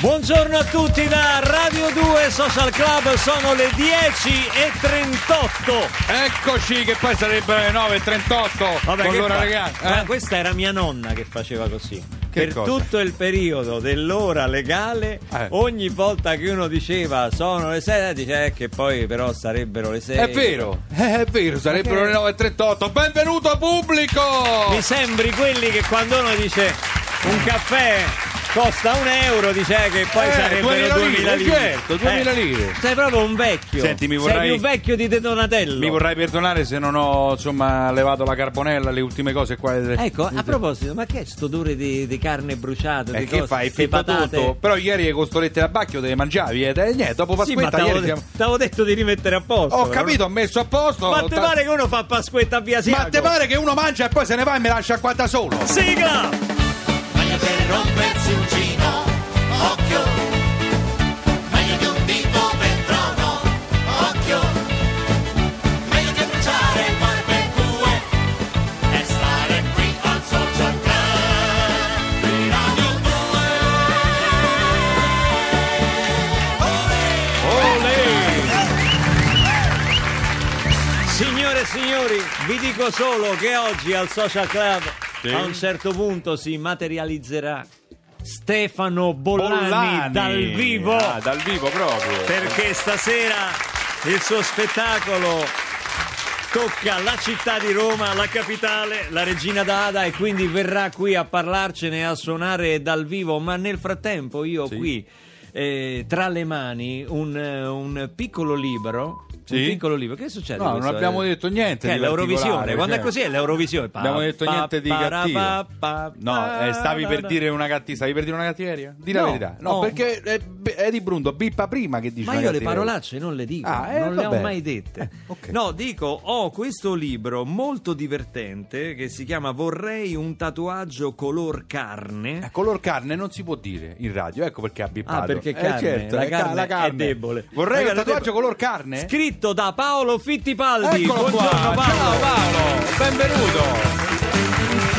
Buongiorno a tutti da Radio 2 Social Club, sono le 10 e 38. Eccoci che poi sarebbero le 9.38 Vabbè, con l'ora legale. Ma Eh? questa era mia nonna che faceva così. Che per cosa? tutto il periodo dell'ora legale, Eh. ogni volta che uno diceva sono le 6, dice eh, che poi però sarebbero le 6. È vero, eh, è vero, sarebbero le 9.38. Benvenuto pubblico! Mi sembri quelli che quando uno dice un caffè costa un euro, dice eh, che poi Eh, sarebbero 2000 2000 lire, lire. certo, 2000 lire. Sei proprio un vecchio. Senti, mi Sei vorrai- più vecchio di De Donatello. Mi vorrai perdonare se non ho insomma levato la carbonella, le ultime cose qua. Ecco, a proposito, ma che è sto odore di, di carne bruciata? Eh, di che cose, fai? patate? tutto. Però ieri le costolette da bacchio te le mangiavi ed eh, niente, dopo Sì, Pasquetta t'avevo, ieri siamo... t'avevo detto di rimettere a posto. Ho però capito, ho messo a posto. Ma te pare che uno fa Pasquetta via Ma te pare che uno mangia e poi se ne va e mi lascia qua da solo? Sigla! Rompersi un gino, occhio. Meglio di un dito per trono, occhio. Meglio che bruciare barbecue e stare qui al social club di Radio 2. Signore e signori, vi dico solo che oggi al Social Club Sì. a un certo punto si materializzerà Stefano Bollani, Bollani. dal vivo. Ah, dal vivo proprio. perché stasera il suo spettacolo tocca la città di Roma, la capitale, la regina d'Ada e quindi verrà qui a parlarcene, a suonare dal vivo, ma nel frattempo io Sì. qui eh, tra le mani un, eh, un piccolo libro. Sì? Un piccolo libro, che succede? No, non abbiamo detto niente Che è di l'Eurovisione, quando è cioè. così è l'Eurovisione. Pa- Abbiamo detto pa- niente di cattivo. pa- No, eh, stavi per dire una cattiveria. Stavi per dire una cattiveria? Di la No, verità. No, no. perché eh, b- Eddie Brundo bippa prima che dice Ma io le parolacce non le dico, Ah, eh, non le ho vabbè. mai dette. Eh, ok. No, dico, ho questo libro molto divertente che si chiama Vorrei un tatuaggio color carne. Eh, color carne non si può dire in radio, ecco perché ha bippato. Ah, perché Eh, carne, certo, la è ca- carne è debole. Vorrei La un carne tatuaggio color carne? Scritto da Paolo Fittipaldi. Eccolo qua. Buongiorno Paolo. Ciao Paolo, benvenuto.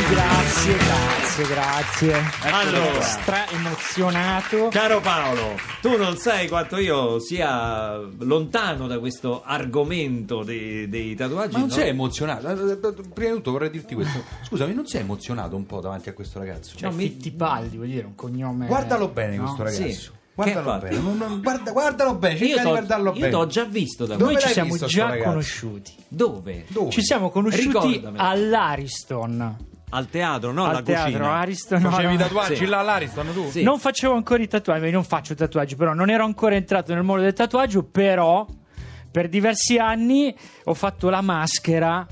Grazie, grazie, grazie. Allora, Stra emozionato. Caro Paolo, tu non sai quanto io sia lontano da questo argomento dei, dei tatuaggi. Ma non no? sei emozionato? Eh, eh, Prima di tutto vorrei dirti questo. Scusami, non sei emozionato un po' davanti a questo ragazzo? Cioè, Fittipaldi, vuol dire un cognome. Guardalo bene no? questo ragazzo. Sì. Guardalo bene. non- guarda- guardalo bene, Io cerca di t'ho- guardarlo io bene. t'ho già visto da Dove Noi ci l'hai siamo visto sto già ragazzo? conosciuti. Dove? Dove? Ci siamo conosciuti Ricordamelo. all'Ariston. Al teatro, no? al alla teatro cucina. Ariston. no, Facevi i no. tatuaggi Sì. là all'Ariston tu? Sì. Non facevo ancora i tatuaggi, non faccio tatuaggi, però non ero ancora entrato nel mondo del tatuaggio, però per diversi anni ho fatto la maschera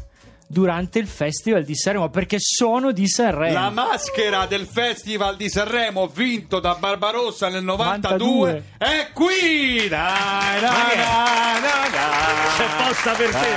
durante il Festival di Sanremo perché sono di Sanremo. La maschera del Festival di Sanremo vinto da Barbarossa nel 92 92. è qui! Dai, dai, dai, dai, posta per te.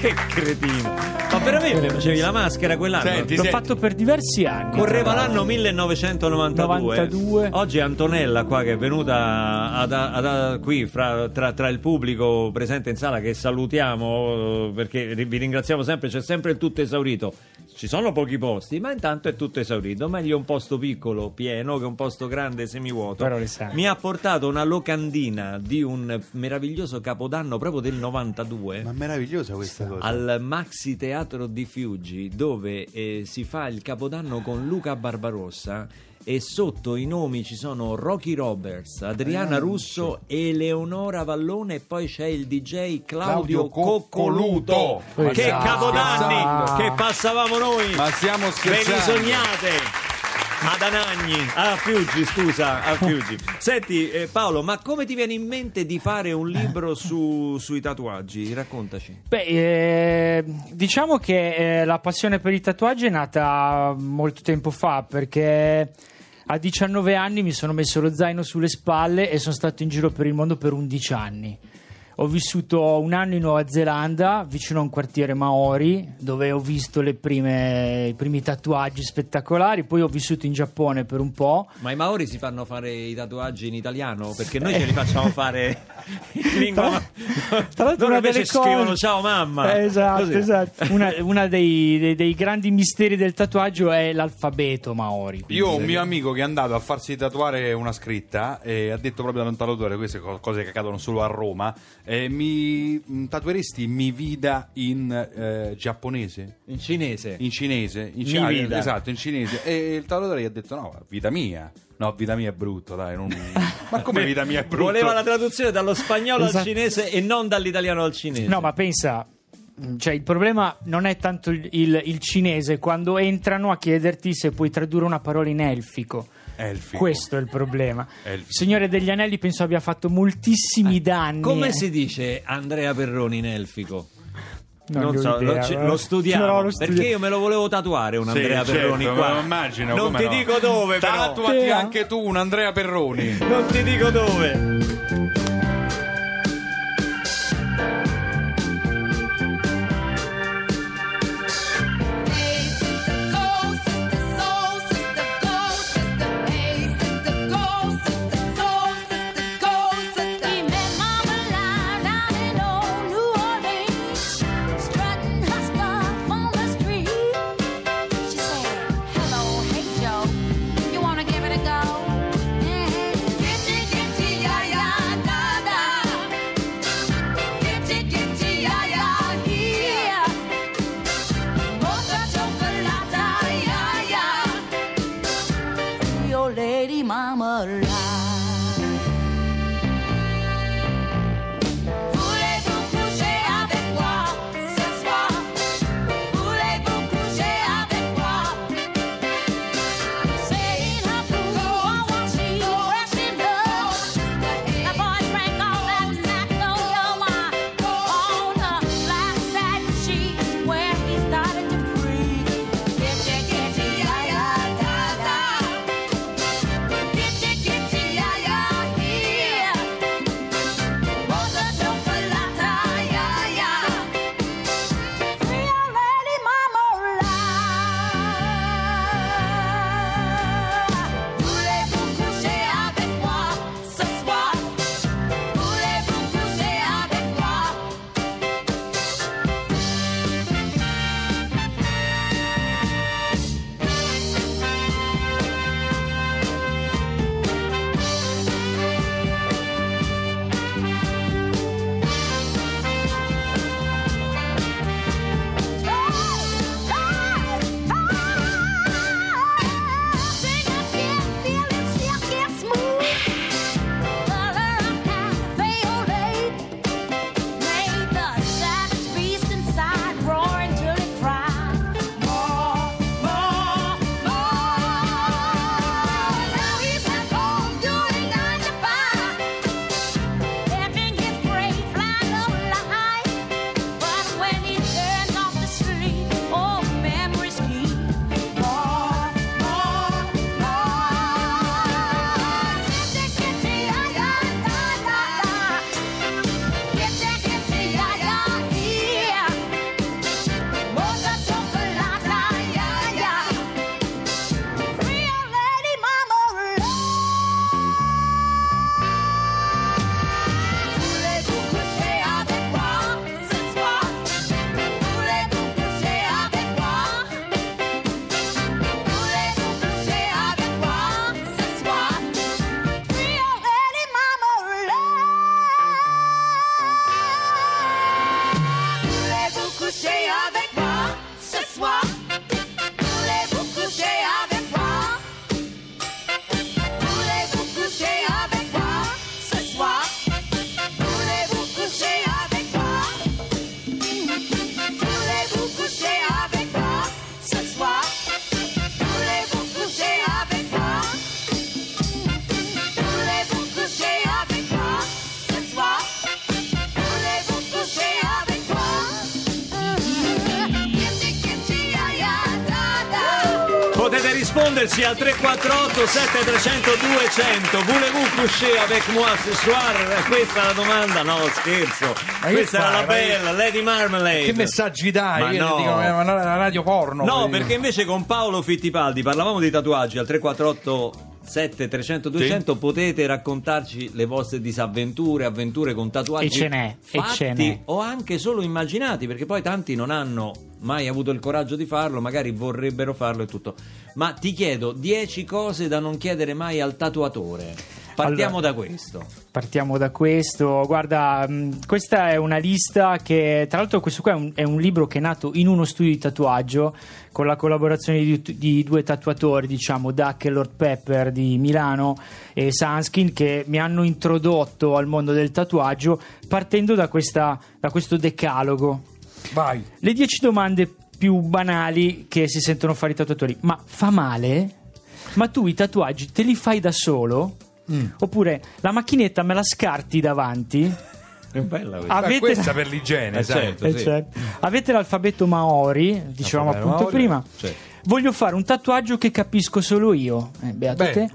Che cretino. Ma veramente facevi la maschera quell'anno? Senti, L'ho sì. fatto per diversi anni. Correva l'anno 1992. 92. Oggi Antonella qua che è venuta ad- ad- qui fra- tra, tra il pubblico presente in sala che salutiamo perché vi ringraziamo sempre, c'è sempre il tutto esaurito. Ci sono pochi posti, ma intanto è tutto esaurito. Meglio un posto piccolo, pieno, che un posto grande, semivuoto. Però. Mi ha portato una locandina di un meraviglioso capodanno proprio del 92 Ma meravigliosa questa cosa. al Maxi Teatro di Fiuggi dove eh, si fa il capodanno con Luca Barbarossa e sotto i nomi ci sono Rocky Roberts, Adriana Russo, Eleonora Vallone e poi c'è il DJ Claudio, Claudio Coccoluto. Coccoluto. Che stiamo capodanni scherzando. che passavamo noi! Ma stiamo Ve li sognate! Ad Anagni, a Fiuggi, scusa, a Fiuggi. Senti eh, Paolo, ma come ti viene in mente di fare un libro su- sui tatuaggi? Raccontaci. Beh, eh, diciamo che eh, la passione per i tatuaggi è nata molto tempo fa perché a 19 anni mi sono messo lo zaino sulle spalle e sono stato in giro per il mondo per 11 anni. Ho vissuto un anno in Nuova Zelanda, vicino a un quartiere Maori, dove ho visto le prime- i primi tatuaggi spettacolari. Poi ho vissuto in Giappone per un po'. Ma i maori si fanno fare i tatuaggi in italiano? Perché noi ce li facciamo fare in lingua. Tra- tra l'altro Loro una invece delle cose- scrivono ciao mamma. Eh, esatto, Così. esatto. Una, una dei, dei- dei grandi misteri del tatuaggio è l'alfabeto maori. Io ho un mio amico che è andato a farsi tatuare una scritta e ha detto proprio al tatuatore queste co- cose che accadono solo a Roma. Eh, mi mh, tatueresti mi vida in eh, giapponese? In cinese. In cinese? In Mi ah, vida. Esatto, in cinese. E il tatuatore gli ha detto no, vita mia. No, vita mia è brutto, dai. non- Ma come vita mia è brutto? Voleva la traduzione dallo spagnolo al Esatto. cinese e non dall'italiano al cinese. No, ma pensa. mh, Cioè, il problema non è tanto il, il- il cinese quando entrano a chiederti se puoi tradurre una parola in elfico. Elfico. Questo è il problema. Elfico. Signore degli Anelli penso abbia fatto moltissimi danni. Come eh. si dice Andrea Perroni in elfico? Non ho so, idea, lo, lo studiamo No, lo perché io me lo volevo tatuare un Sì, Andrea certo, Perroni me qua. lo immagino, non come ti no. dico dove, però. Tatuati Sì, anche tu un Andrea Perroni. Non ti dico dove. Risponderci al 348 7300 200 Voulez-vous coucher avec moi ce soir? Questa è la domanda? No, scherzo. Questa era la bella, Lady Marmalade. Che messaggi dai? Ma Io no. dico, eh, ma la radio porno. No, perché invece con Paolo Fittipaldi parlavamo di tatuaggi al 348 7 300 200 potete raccontarci le vostre disavventure, avventure con tatuaggi E ce n'è, e fatti ce n'è. o anche solo immaginati, perché poi tanti non hanno mai avuto il coraggio di farlo, magari vorrebbero farlo e tutto. Ma ti chiedo 10 cose da non chiedere mai al tatuatore. Partiamo Allora. da questo. Partiamo da questo, guarda, mh, questa è una lista che, tra l'altro, questo qua è un, è un libro che è nato in uno studio di tatuaggio con la collaborazione di, di due tatuatori, diciamo, Duck e Lord Pepper di Milano e Sanskin, che mi hanno introdotto al mondo del tatuaggio partendo da, questa, da questo decalogo. Vai. Le 10 domande più banali che si sentono fare i tatuatori. Ma fa male? Ma tu i tatuaggi te li fai da solo? Oppure la macchinetta me la scarti davanti? È bella questa. Avete, questa per l'igiene, Eh, sai. certo. Eh, sì. certo. Avete l'alfabeto Maori, dicevamo L'alfabeto appunto Maori, prima. sì. Voglio fare un tatuaggio che capisco solo io. Eh, beato Beh. te.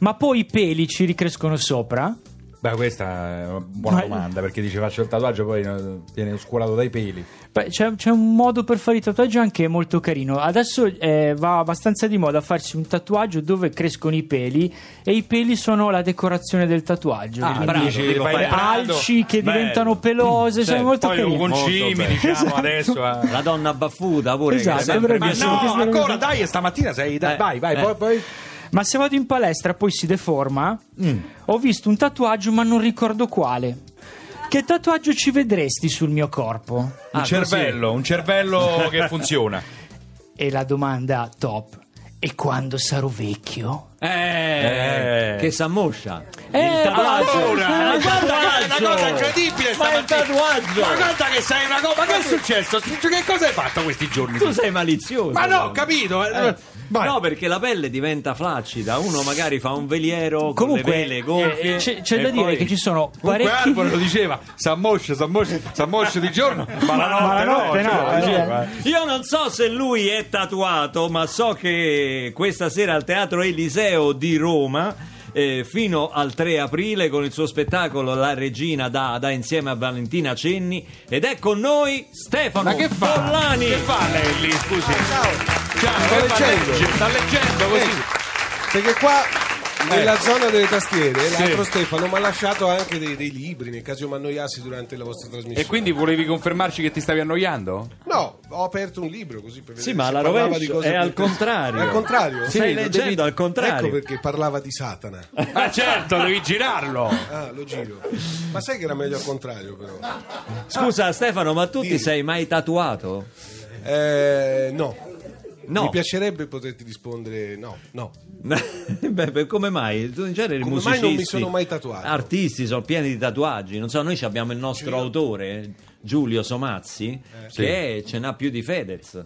Ma poi i peli ci ricrescono sopra? Beh, questa è una buona Ma- domanda perché dice faccio il tatuaggio poi eh, viene oscurato dai peli. Beh, c'è, c'è un modo per fare i tatuaggi anche molto carino. Adesso eh, va abbastanza di moda farsi un tatuaggio dove crescono i peli e i peli sono la decorazione del tatuaggio. Ah, bravo, dici, fai alci che Bello. diventano pelose, sono Certo. molto Poi carini. concimi, diciamo Esatto. adesso. eh. La donna baffuta pure che Esatto, è sempre Ma no, che- ancora dai, stamattina sei dai, Eh, vai, vai, eh. poi, poi Ma se vado in palestra poi si deforma, Mm. ho visto un tatuaggio ma non ricordo quale. Che tatuaggio ci vedresti sul mio corpo? un Ah, cervello, un cervello che funziona. E la domanda top. E quando sarò vecchio? Eh, Eh. che s'ammoscia. Eh, il tatuaggio. allora, Ma guarda che è una cosa incredibile Ma il tatuaggio. Ma guarda che sei una cosa. Ma che è successo? Che cosa hai fatto questi giorni? Tu sei malizioso. Ma no, ho capito. eh. Eh, Vai. No, perché la pelle diventa flaccida. Uno magari fa un veliero con Comunque, le vele gonfie. eh, c'è, c'è da dire poi- che ci sono Comunque parecchi. Arbore lo diceva, s'ammoscia, s'ammoscia, s'ammoscia di giorno, ma la notte, Ma la notte no, cioè, cioè. no, eh. Io non so se lui è tatuato, ma so che questa sera al Teatro Eliseo di Roma. eh, fino al 3 aprile con il suo spettacolo La Regina Dada insieme a Valentina Cenni ed è con noi Stefano Ma che fa? Bollani Che fa lei lì, scusi? Ciao. Fa? leggendo. Legge, Sta leggendo così. Perché qua nella zona delle tastiere Sì. l'altro Stefano mi ha lasciato anche dei, dei libri nel caso io mi annoiassi durante la vostra trasmissione. E quindi volevi confermarci che ti stavi annoiando? No, ho aperto un libro così per vedere Sì, ma se la parlava rovescia, di cose è al contrario. È al contrario? Stai lo leggendo devi- al contrario. Ecco perché parlava di Satana. Ah certo, devi girarlo. Ah, lo giro. Ma sai che era meglio al contrario però? Scusa Stefano, ma tu ti Dimmi. sei mai tatuato? Eh, no. No. Mi piacerebbe poterti rispondere no, no. Beh, per- come mai? Tu in genere Come mai musicisti, non mi sono mai tatuato? Artisti sono pieni di tatuaggi. Non so, noi abbiamo il nostro autore, Giulio Somazzi, che è- ce n'ha più di Fedez.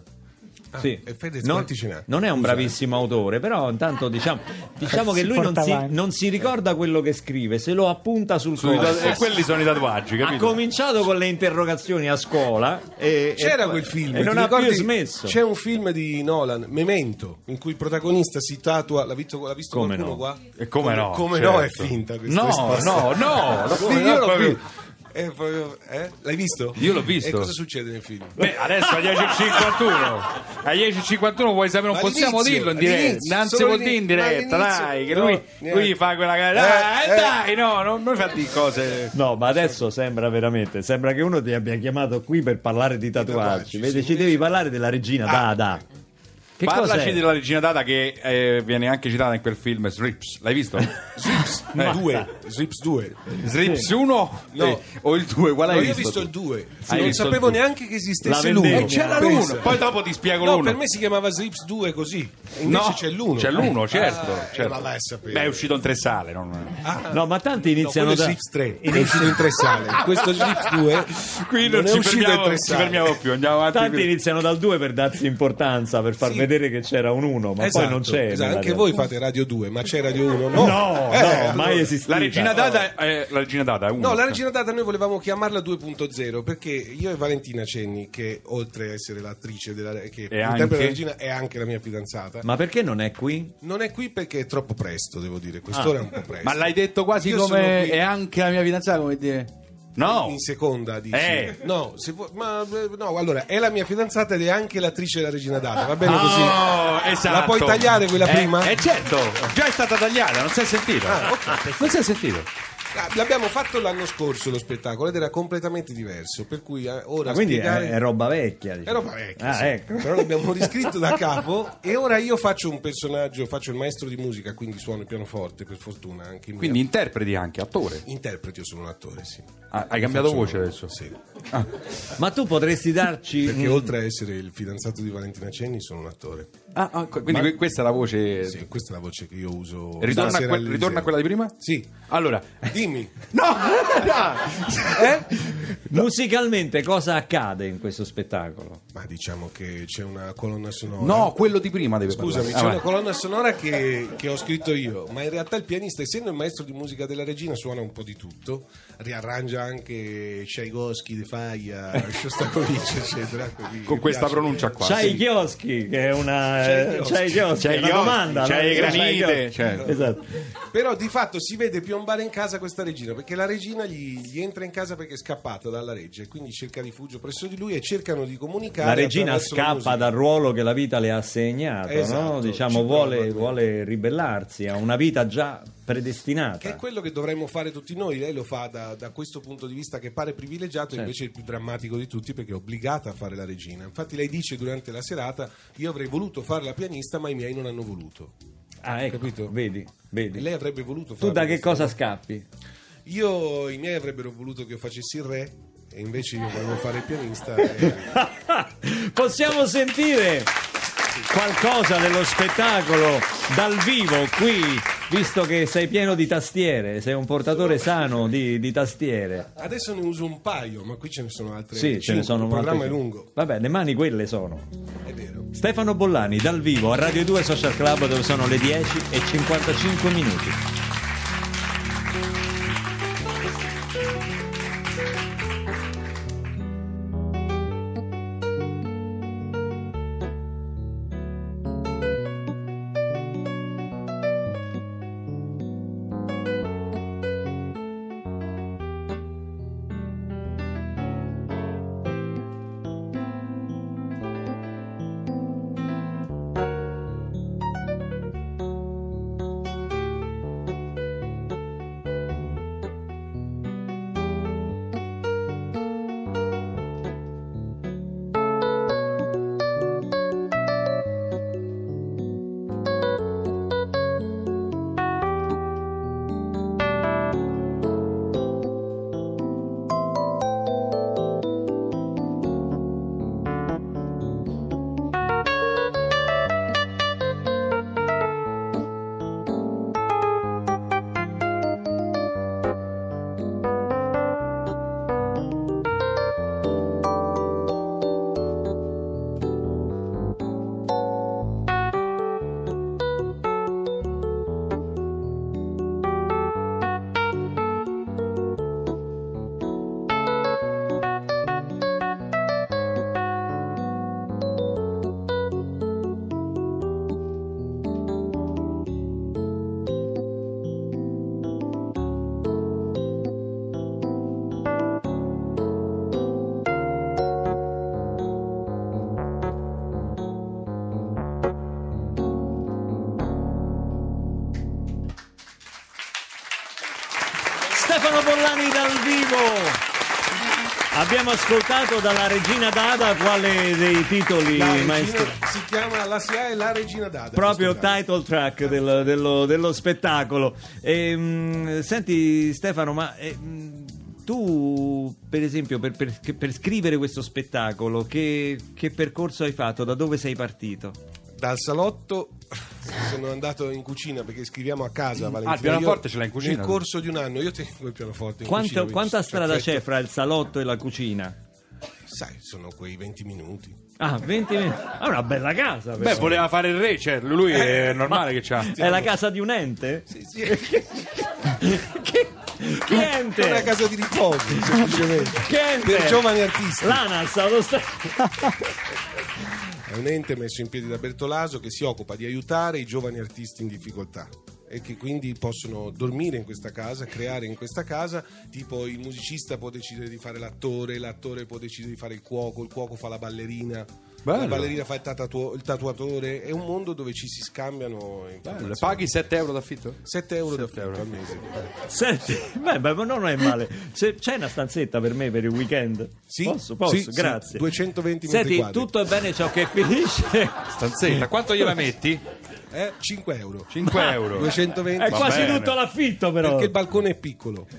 Sì. e Fedez non, non è un bravissimo autore, però intanto diciamo, diciamo che lui non si, non si ricorda quello che scrive, se lo appunta sul ta- e quelli sono i tatuaggi, Ha capito? cominciato con le interrogazioni a scuola e, C'era e- quel film e non ha più smesso. C'è un film di Nolan, Memento, in cui il protagonista si tatua. L'ha visto, l'ha visto Come qualcuno no? qua? E come no, Come no, è certo. finta questa No, risposta. no, no, come io l'ho visto. È proprio- eh? L'hai visto? Io l'ho visto. E cosa succede nel film? Beh, adesso alle 10.51 alle 10.51 vuoi sapere, non possiamo dirlo in diretta all'inizio, si solo può dire in all'inizio, diretta dai che lui, no, niente. lui fa quella cara Eh, dai, eh. dai no non mi fa di cose No, ma adesso sembra veramente, sembra che uno ti abbia chiamato qui per parlare di tatuaggi. tatuaggi, Vedi, sì, ci devi parlare della regina Dada. Che Parlaci cos'è? della regina Data che eh, viene anche citata in quel film Srips, l'hai visto? Srips 2. Srips 2. Srips 1 No. o il 2? Qual hai No, io ho visto? visto il 2. Hai non visto sapevo due? neanche che esistesse La l'uno. E c'era Pensa. l'uno, poi dopo ti spiego No, l'uno. per me si chiamava Srips 2 così. Invece No, c'è l'uno. C'è l'uno, certo. Ah, certo. ma vai a sapere. Beh, è uscito in tre sale. Non... Ah, No, ma tanti no, iniziano da... Srips 3. È uscito in tre sale. Questo Srips 2 Qui non non, è ci, uscito in fermiamo, tre ci sale. fermiamo più, andiamo avanti. Tanti iniziano dal 2 per darsi importanza, per far Sì, vedere che c'era un 1, ma Esatto, poi non c'è. esatto. Anche voi fate Radio 2, ma c'è Radio 1? No, No, Eh, no, mai esistita. La regina data è la regina data è uno. No, la Regina Data noi volevamo chiamarla 2.0 perché io e Valentina Cenni, che oltre a essere l'attrice della, che interpreta anche? la regina, è anche la mia fidanzata, Ma perché non è qui? non è qui perché è troppo presto, devo dire. Quest'ora è un po' presto. Ma l'hai detto quasi Io come è anche la mia fidanzata, come dire. No. In seconda, dici? Eh. No, vuoi- ma eh, no, allora è la mia fidanzata ed è anche l'attrice della Regina Data, va bene così? Oh, esatto. La puoi tagliare quella Eh, prima? Eh, certo, già è stata tagliata, non si è sentito. Ah, ok, perfetto. non si è sentito. Ah, L'abbiamo fatto l'anno scorso lo spettacolo ed era completamente diverso, per cui eh, ora Ma quindi è, spiegare... è roba vecchia. È diciamo. roba vecchia, Ah, sì. ecco. però l'abbiamo riscritto da capo e ora io faccio un personaggio, faccio il maestro di musica, quindi suono il pianoforte per fortuna anche in Quindi mia- interpreti anche, attore. interpreti, io sono un attore, sì. Ah, hai cambiato Faccio- voce adesso? Sì, Ma tu potresti darci. perché oltre a essere il fidanzato di Valentina Cenni sono un attore. Ah, ah, quindi que- questa è la voce. Sì, questa è la voce che io uso. Ritorna, a que- ritorna a quella di prima? Sì. Allora, Dimmi. no, eh? Musicalmente cosa accade in questo spettacolo? Ma diciamo che c'è una colonna sonora. no, quello di prima deve Scusami, parlare. c'è Ah, una colonna sonora che, che ho scritto io, ma in realtà il pianista, essendo il maestro di musica della regina, suona un po' di tutto, riarrangia anche Tchaikovsky, De Faia, Shostakovich, eccetera. Con questa piace. pronuncia qua. Chioschi, che è una. Eh, i una domanda. c'hai no? i granite, certo. Esatto. Però di fatto si vede piombare in casa questa regina, perché la regina gli, gli entra in casa perché è scappata dalla regge, e quindi cerca rifugio presso di lui e cercano di comunicare. La regina scappa dal ruolo che la vita le ha assegnato, no? Esatto, diciamo ci vuole, vuole ribellarsi a una vita già predestinata. Che è quello che dovremmo fare tutti noi, lei lo fa da, da questo punto di vista che pare privilegiato, Certo. invece è il più drammatico di tutti perché è obbligata a fare la regina. Infatti lei dice durante la serata, io avrei voluto fare la pianista ma i miei non hanno voluto. Ah, ecco, Capito? vedi, E vedi. lei avrebbe voluto Tu fare da che cosa scappi? Io, i miei avrebbero voluto che io facessi il re e invece io volevo fare il pianista. e- Possiamo sentire qualcosa dello spettacolo dal vivo qui, visto che sei pieno di tastiere, sei un portatore sano di, di tastiere. Adesso ne uso un paio, ma qui ce ne sono altre. Sì, ce ne sono Il programma è lungo, Vabbè, le mani quelle sono. vero. Stefano Bollani dal vivo a Radio 2 Social Club dove sono le 10 e 55 minuti. Abbiamo ascoltato dalla regina Dada quale dei titoli regina maestro? si chiama La SIA e la regina Dada. Proprio title track del- dello, dello spettacolo. E, mh, senti Stefano, ma eh, mh, tu per esempio per, per- per scrivere questo spettacolo che, che percorso hai fatto? Da dove sei partito? Dal salotto sono andato in cucina perché scriviamo a casa. Valentina. Ah, il pianoforte Io, ce l'hai in cucina? Nel corso di un anno io tengo il pianoforte in Quanto- cucina. quanta strada c'è fra il salotto e la cucina? sai, sono quei 20 minuti. Ah, 20 minuti. Ah, una bella casa. Beh, però. voleva fare il re, cioè, lui è normale che c'ha. È la casa di un ente? Sì, sì. che, che ente? È una casa di riposo, semplicemente. Che ente? Per giovani artisti. L'ANAS, autostra- È un ente messo in piedi da Bertolaso che si occupa di aiutare i giovani artisti in difficoltà e che quindi possono dormire in questa casa, creare in questa casa, tipo il musicista può decidere di fare l'attore, l'attore può decidere di fare il cuoco, il cuoco fa la ballerina, Bello. la ballerina fa il, tatuo- il tatuatore, è un mondo dove ci si scambiano. Paghi 7 euro d'affitto? 7 euro da Sette euro. al mese. Senti, beh, beh, ma non è male. Se c'è una stanzetta per me per il weekend? Sì, Posso, posso, sì, sì, grazie. 220 metri Senti, quadri. tutto è bene ciò che finisce. Stanzetta, quanto gliela metti? Eh, 5 euro. 5 euro. 220 È Va quasi bene. tutto l'affitto, però. perché il balcone è piccolo.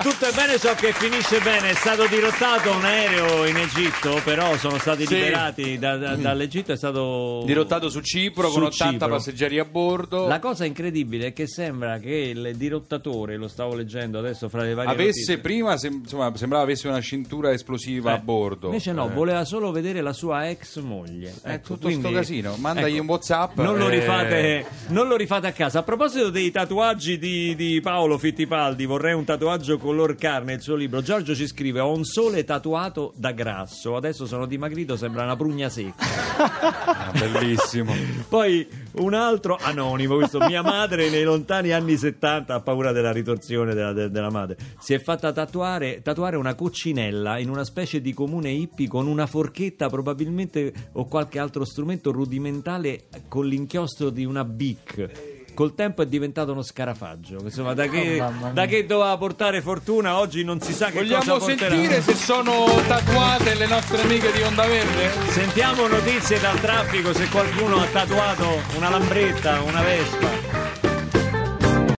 Tutto è bene ciò che finisce bene. È stato dirottato un aereo in Egitto, però sono stati Sì. liberati da- da- dall'Egitto. È stato Dirottato su Cipro con Su 80 Cipro. passeggeri a bordo. La cosa incredibile è che sembra che il dirottatore, lo stavo leggendo adesso fra le varie Avesse notizie, prima, sem- insomma, sembrava avesse una cintura esplosiva Eh, a bordo. Invece no, Eh. voleva solo vedere la sua ex moglie. Eh, Ecco, tutto quindi- sto casino. Mandagli ecco, un WhatsApp. Non lo, eh, rifate, non lo rifate a casa. A proposito dei tatuaggi di, di Paolo Fittipaldi, vorrei un tatuaggio color carne. Il suo libro. Giorgio ci scrive: Ho un sole tatuato da grasso. Adesso sono dimagrito, sembra una prugna secca. Ah, bellissimo. Poi un altro anonimo, questo mia madre nei lontani anni 70 ha paura della ritorsione della, de- della madre. Si è fatta tatuare, tatuare una coccinella in una specie di comune hippie con una forchetta probabilmente o qualche altro strumento rudimentale con l'inchiostro di una bic. Col tempo è diventato uno scarafaggio. Insomma, da che, Oh, da che doveva portare fortuna, oggi non si sa che Vogliamo cosa porterà. sentire se sono tatuate le nostre amiche di Onda Verde? Sentiamo notizie dal traffico se qualcuno ha tatuato una lambretta, una vespa.